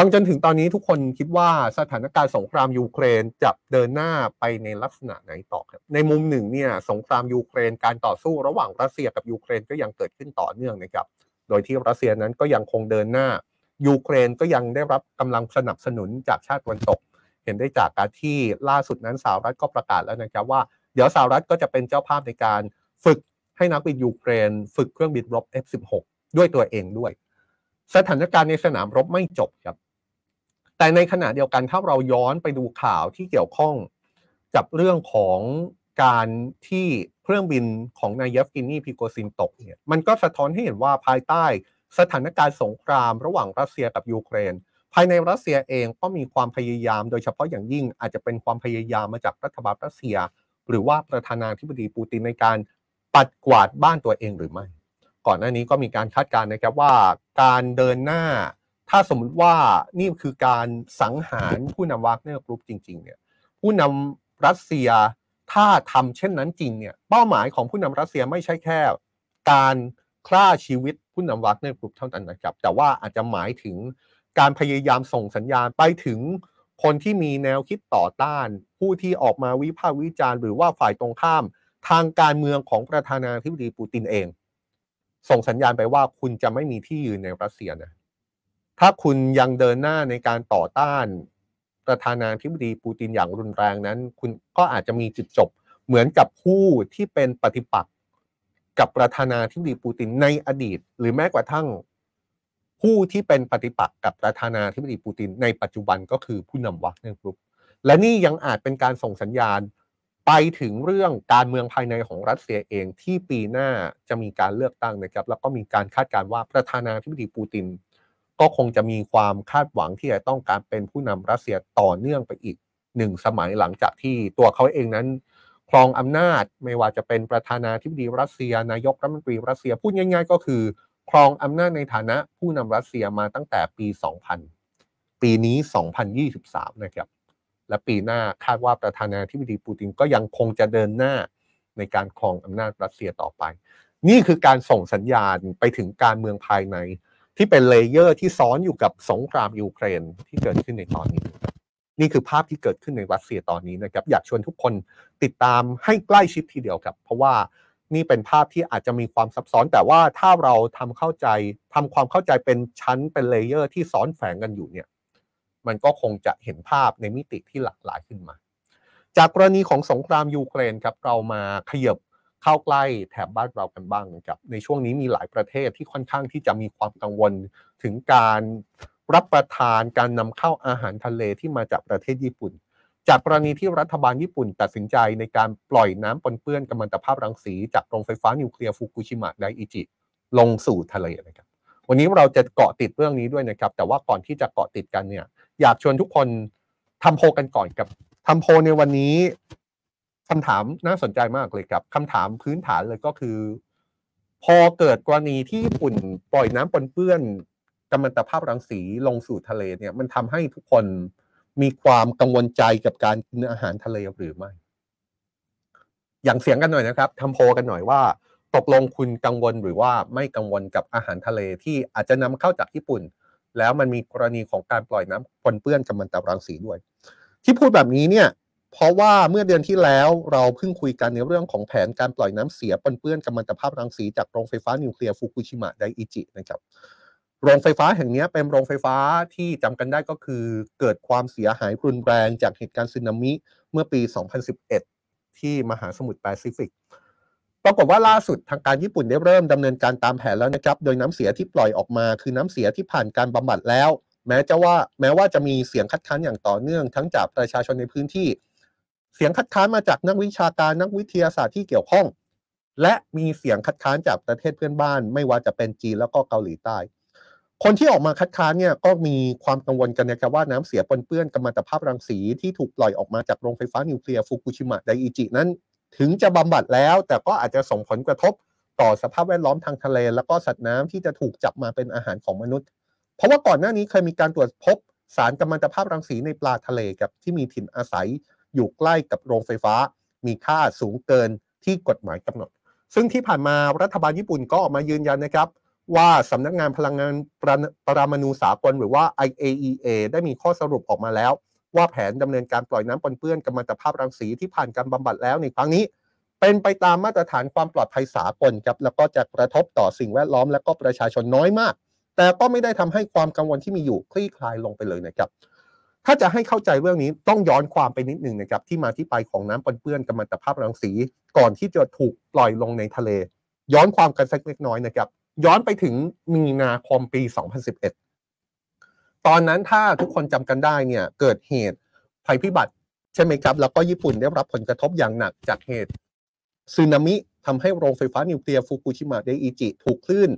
ฟังจนถึงตอนนี้ทุกคนคิดว่าสถานการณ์สงครามยูเครนจะเดินหน้าไปในลักษณะไหนต่อครับ ในมุมหนึ่งเนี่ยสงครามยูเครนการต่อสู้ระหว่างรัสเซียกับยูเครนก็ยังเกิดขึ้นต่อเนื่องนะครับ โดยที่รัสเซียนั้นก็ยังคงเดินหน้ายูเครนก็ยังได้รับกำลังสนับสนุนจากชาติตะวันตก เห็นได้จากการที่ล่าสุดนั้นสหรัฐก็ประกาศแล้วนะครับว่าเดี๋ยวสหรัฐก็จะเป็นเจ้าภาพในการฝึกให้นักบินยูเครน ฝึกเครื่องบินรบ F16 ด้วยตัวเองด้วย สถานการณ์ในสนามรบไม่จบครับ แต่ในขณะเดียวกันถ้าเราย้อนไปดูข่าวที่เกี่ยวข้องกับเรื่องของการที่เครื่องบินของนายเยฟเกนีพรีโกซินตกเนี่ยมันก็สะท้อนให้เห็นว่าภายใต้สถานการณ์สงครามระหว่างรัสเซียกับยูเครน ภายในรัสเซียเองก็มีความพยายามโดยเฉพาะอย่างยิ่งอาจจะเป็นความพยายามมาจากรัฐบาลรัสเซีย หรือว่าประธานาธิบดีปูตินในการปัดกวาดบ้านตัวเองหรือไม่ ก่อนหน้านี้ก็มีการคาดการณ์นะครับว่าการเดินหน้า ถ้าสมมติว่านี่คือการสังหารผู้นำวากเนอร์กรุ๊ปจริง ๆ เนี่ย ผู้นำรัสเซียถ้าทำเช่นนั้นจริงเนี่ย เป้าหมายของผู้นำรัสเซียไม่ใช่แค่ การฆ่าชีวิตผู้นำวากเนอร์กรุ๊ปเท่านั้นนะครับ แต่ว่าอาจจะหมายถึงการพยายามส่งสัญญาณไปถึงคนที่มีแนวคิดต่อต้าน ผู้ที่ออกมาวิพากษ์วิจารณ์หรือว่าฝ่ายตรงข้าม ทางการเมืองของประธานาธิบดีปูตินเอง ส่งสัญญาณไปว่าคุณจะไม่มีที่ยืนในรัสเซียนะ ถ้าคุณยังเดินหน้าในการต่อต้านประธานาธิบดีปูตินอย่างรุนแรงนั้น คุณก็อาจจะมีจุดจบเหมือนกับผู้ที่เป็นปฏิปักษ์กับประธานาธิบดีปูตินในอดีต หรือแม้กระทั่งผู้ที่เป็นปฏิปักษ์กับประธานาธิบดีปูตินในปัจจุบันก็คือผู้นำวัคเนอร์กรุ๊ปและนี่ยังอาจเป็นการส่งสัญญาณไปถึงเรื่องการเมืองภายในของรัสเซียเองที่ปีหน้าจะมีการเลือกตั้งนะครับ แล้วก็มีการคาดการณ์ว่าประธานาธิบดีปูติน ก็คงจะมีความคาดหวังที่จะต้องการเป็นผู้นำรัสเซียต่อเนื่องไปอีกหนึ่งสมัยหลังจากที่ตัวเขาเองนั้น ครองอำนาจไม่ว่าจะเป็นประธานาธิบดีรัสเซีย นายกรัฐมนตรีรัสเซียพูดง่าย ๆ ก็คือ ครองอำนาจในฐานะผู้นำรัสเซียมาตั้งแต่ปี 2000 ปีนี้ 2023 นะครับ และปีหน้าคาดว่าประธานาธิบดีปูตินก็ยังคงจะเดินหน้าในการครองอำนาจรัสเซียต่อไป นี่คือการส่งสัญญาณไปถึงการเมืองภายใน ที่เป็น layer ที่ซ้อนอยู่กับสงครามยูเครนที่เกิดขึ้นในตอนนี้ นี่คือภาพที่เกิดขึ้นในรัสเซียตอนนี้นะครับ อยากชวนทุกคนติดตามให้ใกล้ชิดทีเดียวครับ เพราะว่านี่เป็นภาพที่อาจจะมีความซับซ้อน แต่ว่าถ้าเราทำเข้าใจทำความเข้าใจเป็นชั้นเป็น layer ที่ซ้อนแฝงกันอยู่เนี่ย มันก็คงจะเห็นภาพในมิติที่หลากหลายขึ้นมา จากกรณีของสงครามยูเครนครับเรามาขยบ เข้าใกล้แถบบ้านเรากันบ้างนะครับในช่วงนี้มีหลายประเทศที่ค่อนข้างที่จะมีความกังวลถึงการรับประทานการนำเข้าอาหารทะเลที่มาจากประเทศญี่ปุ่น จากกรณีที่รัฐบาลญี่ปุ่นตัดสินใจในการปล่อยน้ำปนเปื้อนกัมมันตภาพรังสี จากโรงไฟฟ้านิวเคลียร์ฟุกุชิมะไดอิจิ ลงสู่ทะเลนะครับ วันนี้เราจะเกาะติดเรื่องนี้ด้วยนะครับ แต่ว่าก่อนที่จะเกาะติดกันเนี่ยอยากชวนทุกคนทำโพกันก่อนกับทำโพในวันนี้ คำถามน่าสนใจมากเลยครับคำถามพื้นฐานเลยก็คือ พอเกิดกรณีที่ญี่ปุ่นปล่อยน้ำปนเปื้อนกัมมันตภาพรังสีลงสู่ทะเลเนี่ย มันทำให้ทุกคนมีความกังวลใจกับการกินอาหารทะเลหรือไม่ อย่างเสียงกันหน่อยนะครับทำโพกันหน่อยว่า ตกลงคุณกังวลหรือว่าไม่กังวลกับอาหารทะเลที่อาจจะนำเข้าจากญี่ปุ่น แล้วมันมีกรณีของการปล่อยน้ำปนเปื้อนกัมมันตรังสีด้วย ที่พูดแบบนี้เนี่ย เพราะว่าเมื่อเดือนที่แล้วเราเพิ่งคุยกันในเรื่องของแผนการปล่อยน้ำเสียปนเปื้อนกัมมันตภาพรังสีจากโรงไฟฟ้านิวเคลียร์ฟุกุชิมะไดอิจินะครับโรงไฟฟ้าแห่งนี้เป็นโรงไฟฟ้าที่จำกันได้ก็คือเกิดความเสียหายรุนแรงจากเหตุการณ์สึนามิเมื่อปี 2011 ที่มหาสมุทรแปซิฟิก ปรากฏว่าล่าสุดทางการญี่ปุ่นได้เริ่มดำเนินการตามแผนแล้วนะครับ โดยน้ำเสียที่ปล่อยออกมาคือน้ำเสียที่ผ่านการบำบัดแล้ว แม้จะว่าแม้ว่าจะมีเสียงคัดค้านอย่างต่อเนื่องทั้งจากประชาชนในพื้นที่ เสียงคัดค้านมาจากนักวิชาการนักวิทยาศาสตร์ที่เกี่ยวข้อง และมีเสียงคัดค้านจากประเทศเพื่อนบ้าน ไม่ว่าจะเป็นจีนแล้วก็เกาหลีใต้ คนที่ออกมาคัดค้านเนี่ยก็มีความกังวลกันนะครับว่าน้ำเสียปนเปื้อนกัมมันตภาพรังสีที่ถูกปล่อยออกมาจากโรงไฟฟ้านิวเคลียร์ฟุกุชิมะไดอิจินั้น ถึงจะบำบัดแล้ว แต่ก็อาจจะส่งผลกระทบต่อสภาพแวดล้อมทางทะเล แล้วก็สัตว์น้ำที่จะถูกจับมาเป็นอาหารของมนุษย์ เพราะว่าก่อนหน้านี้เคยมีการตรวจพบสารกัมมันตภาพรังสีในปลาทะเลกับที่มีถิ่นอาศัย อยู่ใกล้กับโรงไฟฟ้า มีค่าสูงเกินที่กฎหมายกำหนด ซึ่งที่ผ่านมารัฐบาลญี่ปุ่นก็ออกมายืนยันนะครับ ว่าสำนักงานพลังงานปรามาณูสากลหรือว่า IAEA ได้มีข้อสรุปออกมาแล้ว ว่าแผนดำเนินการปล่อยน้ำปนเปื้อนกัมมันตภาพรังสีที่ผ่านการบำบัดแล้วในครั้งนี้เป็นไปตามมาตรฐานความปลอดภัยสากลครับแล้วก็จะกระทบต่อสิ่งแวดล้อมและก็ประชาชนน้อยมาก แต่ก็ไม่ได้ทำให้ความกังวลที่มีอยู่คลี่คลายลงไปเลยนะครับ ถ้าจะให้เข้าใจเรื่องนี้ต้องย้อนความไปนิดหนึ่งนะครับที่มาที่ไปของน้ำปนเปื้อนกัมมันตภาพรังสี ก่อนที่จะถูกปล่อยลงในทะเล ย้อนความกันสักเล็กน้อยนะครับย้อนไปถึงมีนาคมปี 2011 ตอนนั้นถ้าทุกคนจำกันได้เนี่ยเกิดเหตุภัยพิบัติใช่ไหมครับ แล้วก็ญี่ปุ่นได้รับผลกระทบอย่างหนักจากเหตุสึนามิทำให้โรงไฟฟ้านิวเคลียร์ฟุกุชิมะไดอิจิถูกคลื่น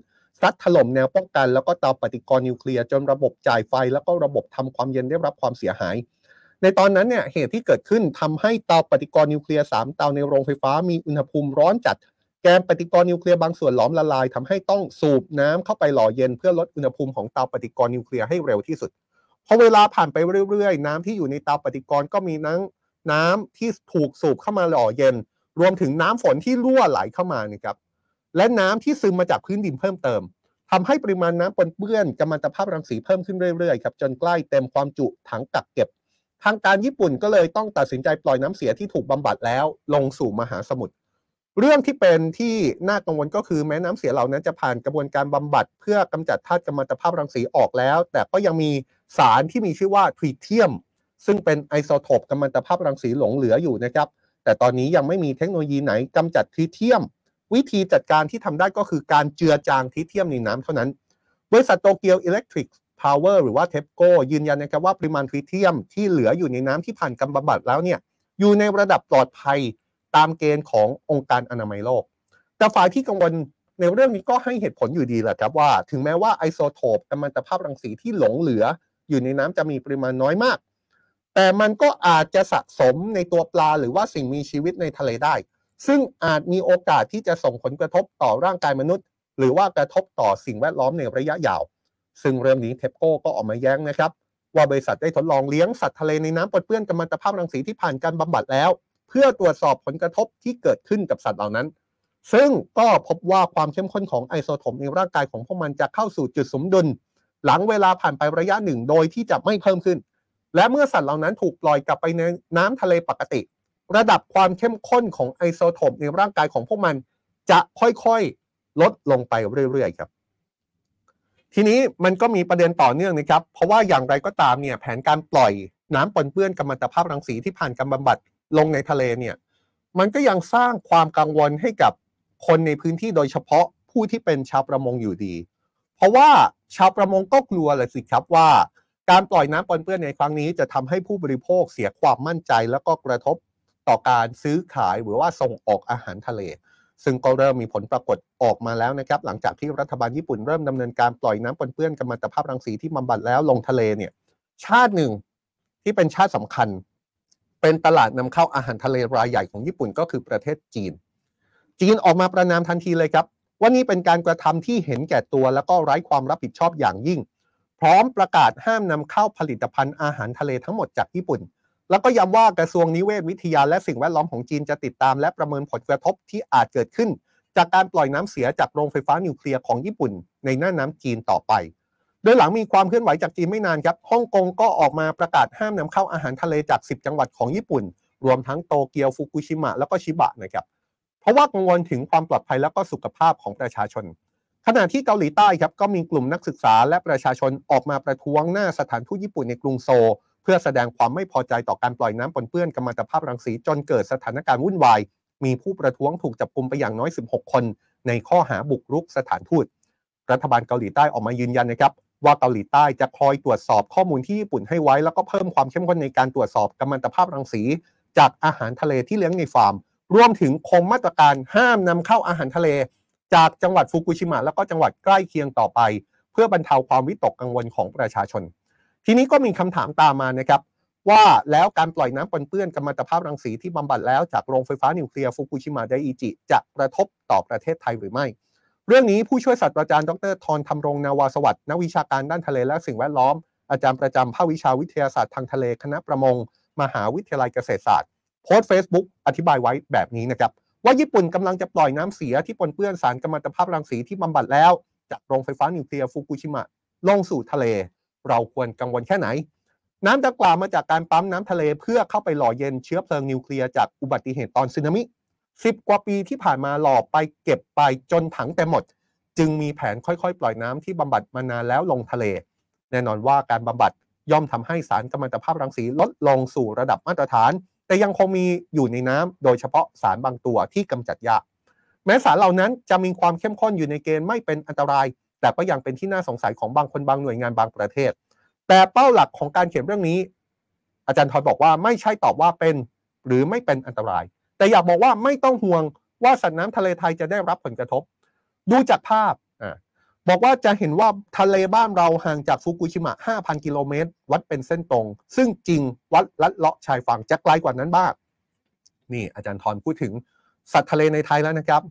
ซัดถล่มแนวป้องกัน แล้วก็เตาปฏิกรณ์นิวเคลียร์จนระบบจ่ายไฟ แล้วก็ระบบทำความเย็นได้รับความเสียหาย ในตอนนั้นเนี่ยเหตุที่เกิดขึ้นทำให้เตาปฏิกรณ์นิวเคลียร์สามเตาในโรงไฟฟ้ามีอุณหภูมิร้อนจัดแกนปฏิกรณ์นิวเคลียร์บางส่วนหลอมละลายทำให้ต้องสูบน้ำเข้าไปหล่อเย็นเพื่อลดอุณหภูมิของเตาปฏิกรณ์นิวเคลียร์ให้เร็วที่สุดพอเวลาผ่านไปเรื่อยๆ น้ำที่อยู่ในเตาปฏิกรณ์ก็มีน้ำน้ำที่ถูกสูบเข้ามาหล่อเย็น รวมถึงน้ำฝนที่รั่วไหลเข้ามานะครับ และน้ำที่ซึมมาจากพื้นดินเพิ่มเติมทำให้ปริมาณน้ำปนเปื้อนกัมมันตภาพรังสีเพิ่มขึ้นเรื่อยๆครับจนใกล้เต็มความจุถังกักเก็บ ทางการญี่ปุ่นก็เลยต้องตัดสินใจปล่อยน้ำเสียที่ถูกบำบัดแล้ว ลงสู่มหาสมุทรเรื่องที่เป็นที่น่ากังวลก็คือแม้น้ำเสียเหล่านั้นจะผ่านกระบวนการบำบัด เพื่อกำจัดธาตุกัมมันตภาพรังสีออกแล้ว แต่ก็ยังมีสารที่มีชื่อว่าทรีเทียม ซึ่งเป็นไอโซโทปกัมมันตภาพรังสีหลงเหลืออยู่นะครับแต่ตอนนี้ยังไม่มีเทคโนโลยีไหนกำจัดทรีเทียม วิธีจัดการที่ทำได้ก็คือการเจือจางทรีเทียมในน้ำเท่านั้น บริษัทโตเกียวอิเล็กทริกพาวเวอร์หรือว่าเทปโกยืนยันนะครับว่าปริมาณทรีเทียมที่เหลืออยู่ในน้ำที่ผ่านการบำบัดแล้วเนี่ยอยู่ในระดับปลอดภัยตามเกณฑ์ขององค์การอนามัยโลก แต่ฝ่ายที่กังวลในเรื่องนี้ก็ให้เหตุผลอยู่ดีแหละครับว่า ถึงแม้ว่าไอโซโทปกัมมันตภาพรังสีที่หลงเหลือ อยู่ในน้ำจะมีปริมาณน้อยมาก แต่มันก็อาจจะสะสมในตัวปลาหรือว่าสิ่งมีชีวิตในทะเลได้ ซึ่งอาจมีโอกาสที่จะส่งผลกระทบต่อร่างกายมนุษย์ หรือว่ากระทบต่อสิ่งแวดล้อมในระยะยาว ซึ่งเรื่องนี้เทปโก้ก็ออกมาแย้งนะครับ ว่าบริษัทได้ทดลองเลี้ยงสัตว์ทะเลในน้ำปนเปื้อนกัมมันตภาพรังสีที่ผ่านการบำบัดแล้ว เพื่อตรวจสอบผลกระทบที่เกิดขึ้นกับสัตว์เหล่านั้น ซึ่งก็พบว่าความเข้มข้นของไอโซโทปในร่างกายของพวกมันจะเข้าสู่จุดสมดุล หลังเวลาผ่านไประยะหนึ่งโดยที่จะไม่เพิ่มขึ้น และเมื่อสัตว์เหล่านั้นถูกปล่อยกลับไปในน้ำทะเลปกติ ระดับความเข้มข้นของไอโซโทปในร่างกายของพวกมันจะค่อยๆ ลดลงไปเรื่อยๆครับ ทีนี้มันก็มีประเด็นต่อเนื่องนะครับ เพราะว่าอย่างไรก็ตามเนี่ยแผนการปล่อยน้ำปนเปื้อนกัมมันตภาพรังสีที่ผ่านการบำบัดลงในทะเลเนี่ยมันก็ยังสร้างความกังวลให้กับคนในพื้นที่โดยเฉพาะผู้ที่เป็นชาวประมงอยู่ดี เพราะว่าชาวประมงก็กลัวเลยสิครับว่า การปล่อยน้ำปนเปื้อนในครั้งนี้จะทำให้ผู้บริโภคเสียความมั่นใจ แล้วก็กระทบ ต่อการซื้อขายหรือว่าส่งออกอาหารทะเล ซึ่งก็เริ่มมีผลปรากฏออกมาแล้วนะครับ หลังจากที่รัฐบาลญี่ปุ่นเริ่มดำเนินการปล่อยน้ำปนเปื้อนกัมมันตภาพรังสีที่บำบัดแล้วลงทะเลเนี่ยชาติหนึ่งที่เป็นชาติสำคัญ เป็นตลาดนำเข้าอาหารทะเลรายใหญ่ของญี่ปุ่นก็คือประเทศจีน จีนออกมาประนามทันทีเลยครับ ว่านี่เป็นการกระทำที่เห็นแก่ตัว แล้วก็ไร้ความรับผิดชอบอย่างยิ่ง พร้อมประกาศห้ามนำเข้าผลิตภัณฑ์อาหารทะเลทั้งหมดจากญี่ปุ่น แล้วก็ย้ำว่ากระทรวงนิเวศวิทยาและสิ่งแวดล้อมของจีนจะติดตามและประเมินผลกระทบที่อาจเกิดขึ้น จากการปล่อยน้ำเสียจากโรงไฟฟ้านิวเคลียร์ของญี่ปุ่น ในหน้าน้ำจีนต่อไป โดยหลังมีความเคลื่อนไหวจากจีนไม่นานครับฮ่องกงก็ออกมาประกาศห้ามนำเข้าอาหารทะเลจาก 10 จังหวัดของญี่ปุ่น รวมทั้งโตเกียวฟุกุชิมะแล้วก็ชิบะนะครับเพราะว่ากังวลถึงความปลอดภัยและก็สุขภาพของประชาชน ขณะที่เกาหลีใต้ครับก็มีกลุ่มนักศึกษาและประชาชนออกมาประท้วงหน้าสถานทูตญี่ปุ่นในกรุงโซล พื่อแสดงความไม่พอใจต่อการปล่อยน้ำปนเปื้อนกัมมันตภาพรังสีจนเกิดสถานการณ์วุ่นวาย มีผู้ประท้วงถูกจับกุมไปอย่างน้อย 16 คน ในข้อหาบุกรุกสถานทูต รัฐบาลเกาหลีใต้ออกมายืนยันนะครับว่าเกาหลีใต้จะคอยตรวจสอบข้อมูลที่ญี่ปุ่นให้ไว้ แล้วก็เพิ่มความเข้มข้นในการตรวจสอบกัมมันตภาพรังสี จากอาหารทะเลที่เลี้ยงในฟาร์ม รวมถึงคงมาตรการห้ามนำเข้าอาหารทะเล จากจังหวัดฟุกุชิมะแล้วก็จังหวัดใกล้เคียงต่อไป เพื่อบรรเทาความวิตกกังวลของประชาชน ทีนี้ก็มีคำถามตามมานะครับว่าแล้วการปล่อยน้ำปนเปื้อนกัมมันตภาพรังสีที่บำบัดแล้วจากโรงไฟฟ้านิวเคลียร์ฟุกุชิมะไดอิจิ จะกระทบต่อประเทศไทยหรือไม่ เรื่องนี้ผู้ช่วยศาสตราจารย์ดรทรธรรมรงนาวาสวัสดิ์นักวิชาการด้านทะเลและสิ่งแวดล้อม อาจารย์ประจำภาควิชาวิทยาศาสตร์ทางทะเลคณะประมง มหาวิทยาลัยเกษตรศาสตร์โพสต์ Facebook อธิบายไว้แบบนี้นะครับว่าญี่ปุ่นกำลังจะปล่อยน้ำเสียที่ปนเปื้อนสารกัมมันตภาพรังสีที่บำบัดแล้ว จากโรงไฟฟ้านิวเคลียร์ฟุกุชิมะลงสู่ทะเล เราควรกังวลแค่ไหน น้ำดังกล่าวมาจากการปั๊มน้ำทะเลเพื่อเข้าไปหล่อเย็นเชื้อเพลิงนิวเคลียร์จากอุบัติเหตุตอนสึนามิสิบกว่าปีที่ผ่านมาหล่อไปเก็บไปจนถังเต็มหมด จึงมีแผนค่อยๆ ปล่อยน้ำที่บำบัดมานานแล้วลงทะเล แน่นอนว่าการบำบัดย่อมทำให้สารกัมมันตภาพรังสีลดลงสู่ระดับมาตรฐาน แต่ยังคงมีอยู่ในน้ำโดยเฉพาะสารบางตัวที่กำจัดยากแม้สารเหล่านั้นจะมีความเข้มข้นอยู่ในเกณฑ์ไม่เป็นอันตราย แต่ก็ยังเป็นที่น่าสงสัยของบางคนบางหน่วยงานบางประเทศ แต่เป้าหลักของการเขียนเรื่องนี้ อาจารย์ทอยบอกว่าไม่ใช่ตอบว่าเป็นหรือไม่เป็นอันตราย แต่อยากบอกว่าไม่ต้องห่วงว่าสัตว์น้ำทะเลไทยจะได้รับผลกระทบ ดูจากภาพอบอกว่าจะเห็นว่าทะเลบ้านเราห่างจากฟุกุชิมะ 5,000 กิโลเมตร วัดเป็นเส้นตรง ซึ่งจริงวัดลัดเลาะชายฝั่งจะไกลกว่านั้นบ้าง นี่อาจารย์ทอนพูดถึงสัตว์ทะเลในไทยแล้วนะครับ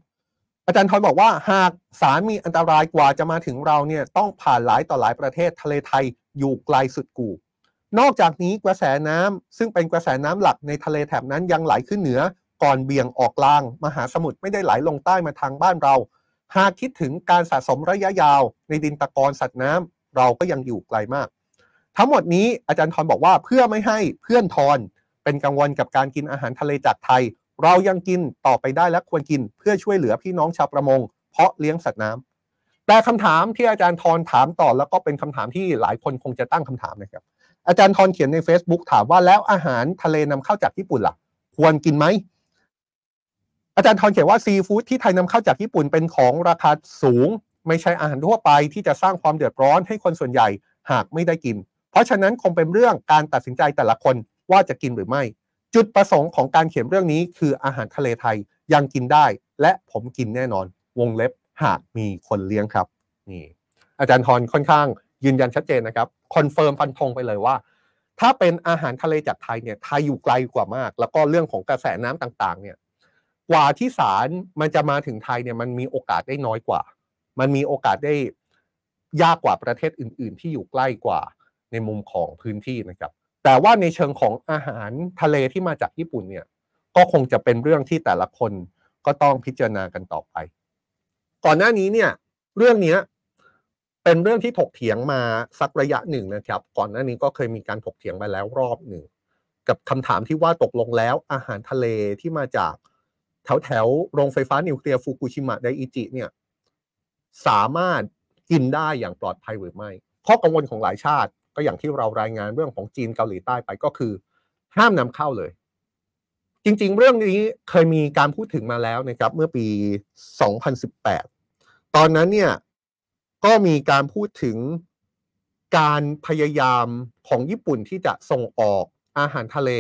อาจารย์ทอนบอกว่าหากสารมีอันตรายกว่าจะมาถึงเราเนี่ยต้องผ่านหลายต่อหลายประเทศทะเลไทยอยู่ไกลสุดกูนอกจากนี้กระแสน้ำซึ่งเป็นกระแสน้ำหลักในทะเลแถบนั้นยังไหลขึ้นเหนือก่อนเบี่ยงออกกลาง มหาสมุทรไม่ได้ไหลลงใต้มาทางบ้านเรา หากคิดถึงการสะสมระยะยาว ในดินตะกอนสัตว์น้ำเราก็ยังอยู่ไกลมาก ทั้งหมดนี้อาจารย์ทอนบอกว่าเพื่อไม่ให้เพื่อนทอนเป็นกังวลกับการกินอาหารทะเลจากไทย เรายังกินต่อไปได้และควรกินเพื่อช่วยเหลือพี่น้องชาวประมง เพราะเลี้ยงสัตว์น้ำแต่คำถามที่อาจารย์ทอนถามต่อแล้วก็เป็นคำถามที่หลายคนคงจะตั้งคำถามนะครับ อาจารย์ทอนเขียนใน Facebook ถามว่าแล้วอาหารทะเลนำเข้าจากญี่ปุ่นล่ะ ควรกินไหมอาจารย์ทอนเขียนว่าซีฟู้ดที่ไทยนำเข้าจากญี่ปุ่นเป็นของราคาสูง ไม่ใช่อาหารทั่วไปที่จะสร้างความเดือดร้อนให้คนส่วนใหญ่หากไม่ได้กิน เพราะฉะนั้นคงเป็นเรื่องการตัดสินใจแต่ละคนว่าจะกินหรือไม่ จุดประสงค์ของการเขียนเรื่องนี้คืออาหารทะเลไทยยังกินได้ และผมกินแน่นอน วงเล็บหากมีคนเลี้ยงครับนี่อาจารย์ธรณ์ค่อนข้างยืนยันชัดเจนนะครับ confirm ฟันธงไปเลยว่า ถ้าเป็นอาหารทะเลจากไทยเนี่ยไทยอยู่ไกลกว่ามาก แล้วก็เรื่องของกระแสน้ำต่างๆเนี่ยกว่าที่สารมันจะมาถึงไทยเนี่ยมันมีโอกาสได้น้อยกว่า มันมีโอกาสได้ยากกว่าประเทศอื่น ๆ ที่อยู่ใกล้กว่าในมุมของพื้นที่นะครับ แต่ว่าในเชิงของอาหารทะเลที่มาจากญี่ปุ่นเนี่ย ก็คงจะเป็นเรื่องที่แต่ละคนก็ต้องพิจารณากันต่อไป ก่อนหน้านี้เนี่ย เรื่องนี้เป็นเรื่องที่ถกเถียงมาสักระยะหนึ่งนะครับ ก่อนหน้านี้ก็เคยมีการถกเถียงไปแล้วรอบหนึ่งกับคำถามที่ว่าตกลงแล้วอาหารทะเลที่มาจากแถวแถวโรงไฟฟ้านิวเคลียร์ฟุกุชิมะไดอิจิเนี่ยสามารถกินได้อย่างปลอดภัยหรือไม่ข้อกังวลของหลายชาติ ก็อย่างที่เรารายงานเรื่องของจีนเกาหลีใต้ไปก็คือ ห้ามนำเข้าเลย จริง ๆ เรื่องนี้เคยมีการพูดถึงมาแล้วนะครับเมื่อปี 2018 ตอนนั้นเนี่ยก็มีการพูดถึงการพยายามของญี่ปุ่นที่จะส่งออกอาหารทะเล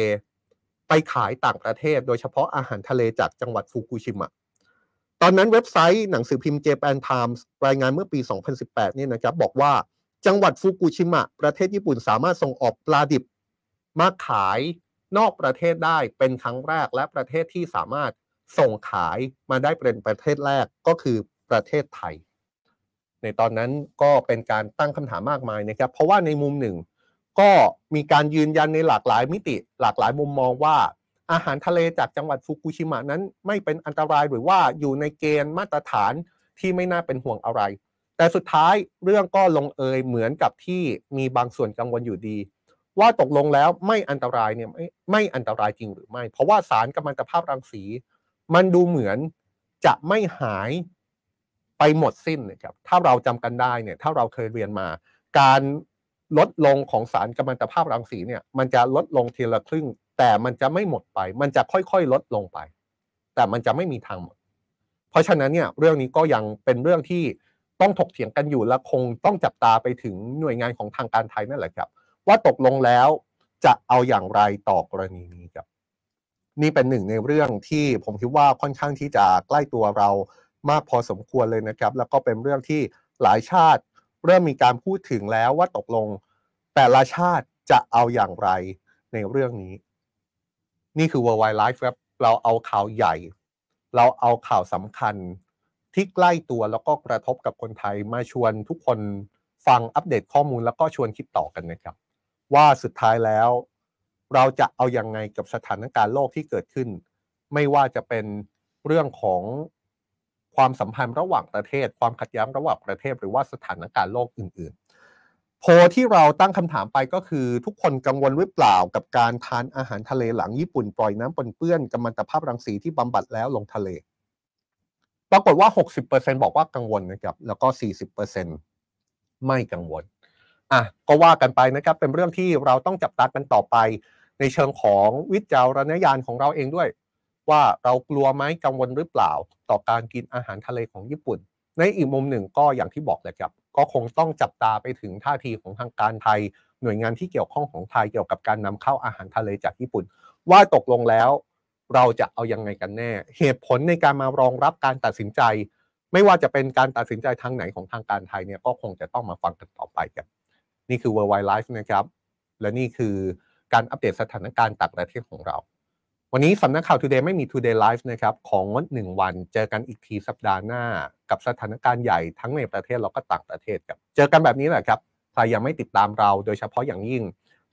ไปขายต่างประเทศ โดยเฉพาะอาหารทะเลจากจังหวัดฟุกุชิมะ ตอนนั้นเว็บไซต์หนังสือพิมพ์ Japan Times รายงานเมื่อปี 2018 เนี่ยนะครับบอกว่า จังหวัดฟุกุชิมะ ประเทศญี่ปุ่นสามารถส่งออกปลาดิบมาขายนอกประเทศได้เป็นครั้งแรกและประเทศที่สามารถส่งขายมาได้เป็นประเทศแรกก็คือประเทศไทย ในตอนนั้นก็เป็นการตั้งคำถามมากมายนะครับ เพราะว่าในมุมหนึ่ง ก็มีการยืนยันในหลากหลายมิติ หลากหลายมุมมองว่า อาหารทะเลจากจังหวัดฟุกุชิมะนั้น ไม่เป็นอันตรายหรือว่าอยู่ในเกณฑ์มาตรฐานที่ไม่น่าเป็นห่วงอะไร แต่สุดท้ายเรื่องก็ลงเอยเหมือนกับที่มีบางส่วนกังวลอยู่ดี ว่าตกลงแล้วไม่อันตรายเนี่ยไม่ไม่อันตรายจริงหรือไม่ เพราะว่าสารกัมมันตภาพรังสี มันดูเหมือนจะไม่หายไปหมดสิ้นนะครับถ้าเราจำกันได้เนี่ยถ้าเราเคยเรียนมา การลดลงของสารกัมมันตภาพรังสีเนี่ยมันจะลดลงทีละครึ่ง แต่มันจะไม่หมดไป มันจะค่อยๆ ลดลงไป แต่มันจะไม่มีทางหมด เพราะฉะนั้นเนี่ยเรื่องนี้ก็ยังเป็นเรื่องที่ ต้องถกเถียงกันอยู่และคงต้องจับตาไปถึงหน่วยงานของทางการไทยนั่นแหละครับ ว่าตกลงแล้วจะเอาอย่างไรต่อกรณีนี้ครับ นี่เป็นหนึ่งในเรื่องที่ผมคิดว่าค่อนข้างที่จะใกล้ตัวเรามากพอสมควรเลยนะครับ แล้วก็เป็นเรื่องที่หลายชาติเริ่มมีการพูดถึงแล้วว่าตกลง แต่ละชาติจะเอาอย่างไรในเรื่องนี้ นี่คือ Worldwide Life ครับเราเอาข่าวใหญ่ เราเอาข่าวสำคัญ ที่ใกล้ตัวแล้วก็กระทบกับคนไทยมาชวนทุกคนฟังอัปเดตข้อมูลแล้วก็ชวนคิดต่อกันนะครับ ว่าสุดท้ายแล้ว เราจะเอาอยัางไงกับสถานการณ์โลกที่เกิดขึ้น ไม่ว่าจะเป็นเรื่องของความสัมพันธ์ระหว่างประเทศ ความขัดแย้งระหว่างประเทศ หรือว่าสถานการณ์โลกอื่น ๆ โพที่เราตั้งคำถามไปก็คือ ทุกคนกังวลหรือเปล่ากับการทานอาหารทะเลหลังญี่ปุ่นปล่อยน้ำปนเปื้อนกัมมันตภาพรังสีที่บำบัดแล้วลงทะเล ปรากฏว่า 60%บอกว่ากังวลนะครับ แล้วก็ 40%ไม่กังวลอะก็ว่ากันไปนะครับ เป็นเรื่องที่เราต้องจับตากันต่อไป ในเชิงของวิจารณญาณของเราเองด้วย ว่าเรากลัวไหมกังวลหรือเปล่า ต่อการกินอาหารทะเลของญี่ปุ่น ในอีกมุมหนึ่งก็อย่างที่บอกเลยครับ ก็คงต้องจับตาไปถึงท่าทีของทางการไทย หน่วยงานที่เกี่ยวข้องของไทยเกี่ยวกับการนำเข้าอาหารทะเลจากญี่ปุ่น ว่าตกลงแล้ว เราจะเอายังไงกันแน่ เหตุผลในการมารองรับการตัดสินใจ ไม่ว่าจะเป็นการตัดสินใจทางไหนของทางการไทยเนี่ยก็คงจะต้องมาฟังกันต่อไปกันนี่คือ Worldwide Life นะครับ และนี่คือการอัปเดตสถานการณ์ต่างประเทศของเรา วันนี้สำนักข่าว Today ไม่มี Today Live นะครับ ของงดหนึ่งวัน เจอกันอีกทีสัปดาห์หน้า กับสถานการณ์ใหญ่ทั้งในประเทศแล้วก็ต่างประเทศครับ เจอกันแบบนี้แหละครับใครยังไม่ติดตามเรา โดยเฉพาะอย่างยิ่ง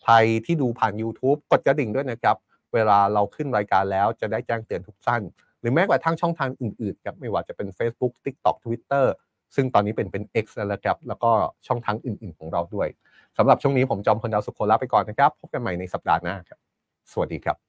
ใครที่ดูผ่าน YouTube กดกระดิ่งด้วยนะครับ เวลาเราขึ้นรายการแล้วจะได้แจ้งเตือนทุกสั้น หรือแม้กระทั่งช่องทางอื่นๆครับไม่ว่าจะเป็น Facebook TikTok Twitter ซึ่งตอนนี้เป็นเป็น X แล้วครับแล้วก็ช่องทางอื่น ๆ ของเราด้วยสำหรับช่วงนี้ผมจอมพลดาวสุโขลาไปก่อนนะครับ พบกันใหม่ในสัปดาห์หน้าครับ สวัสดีครับ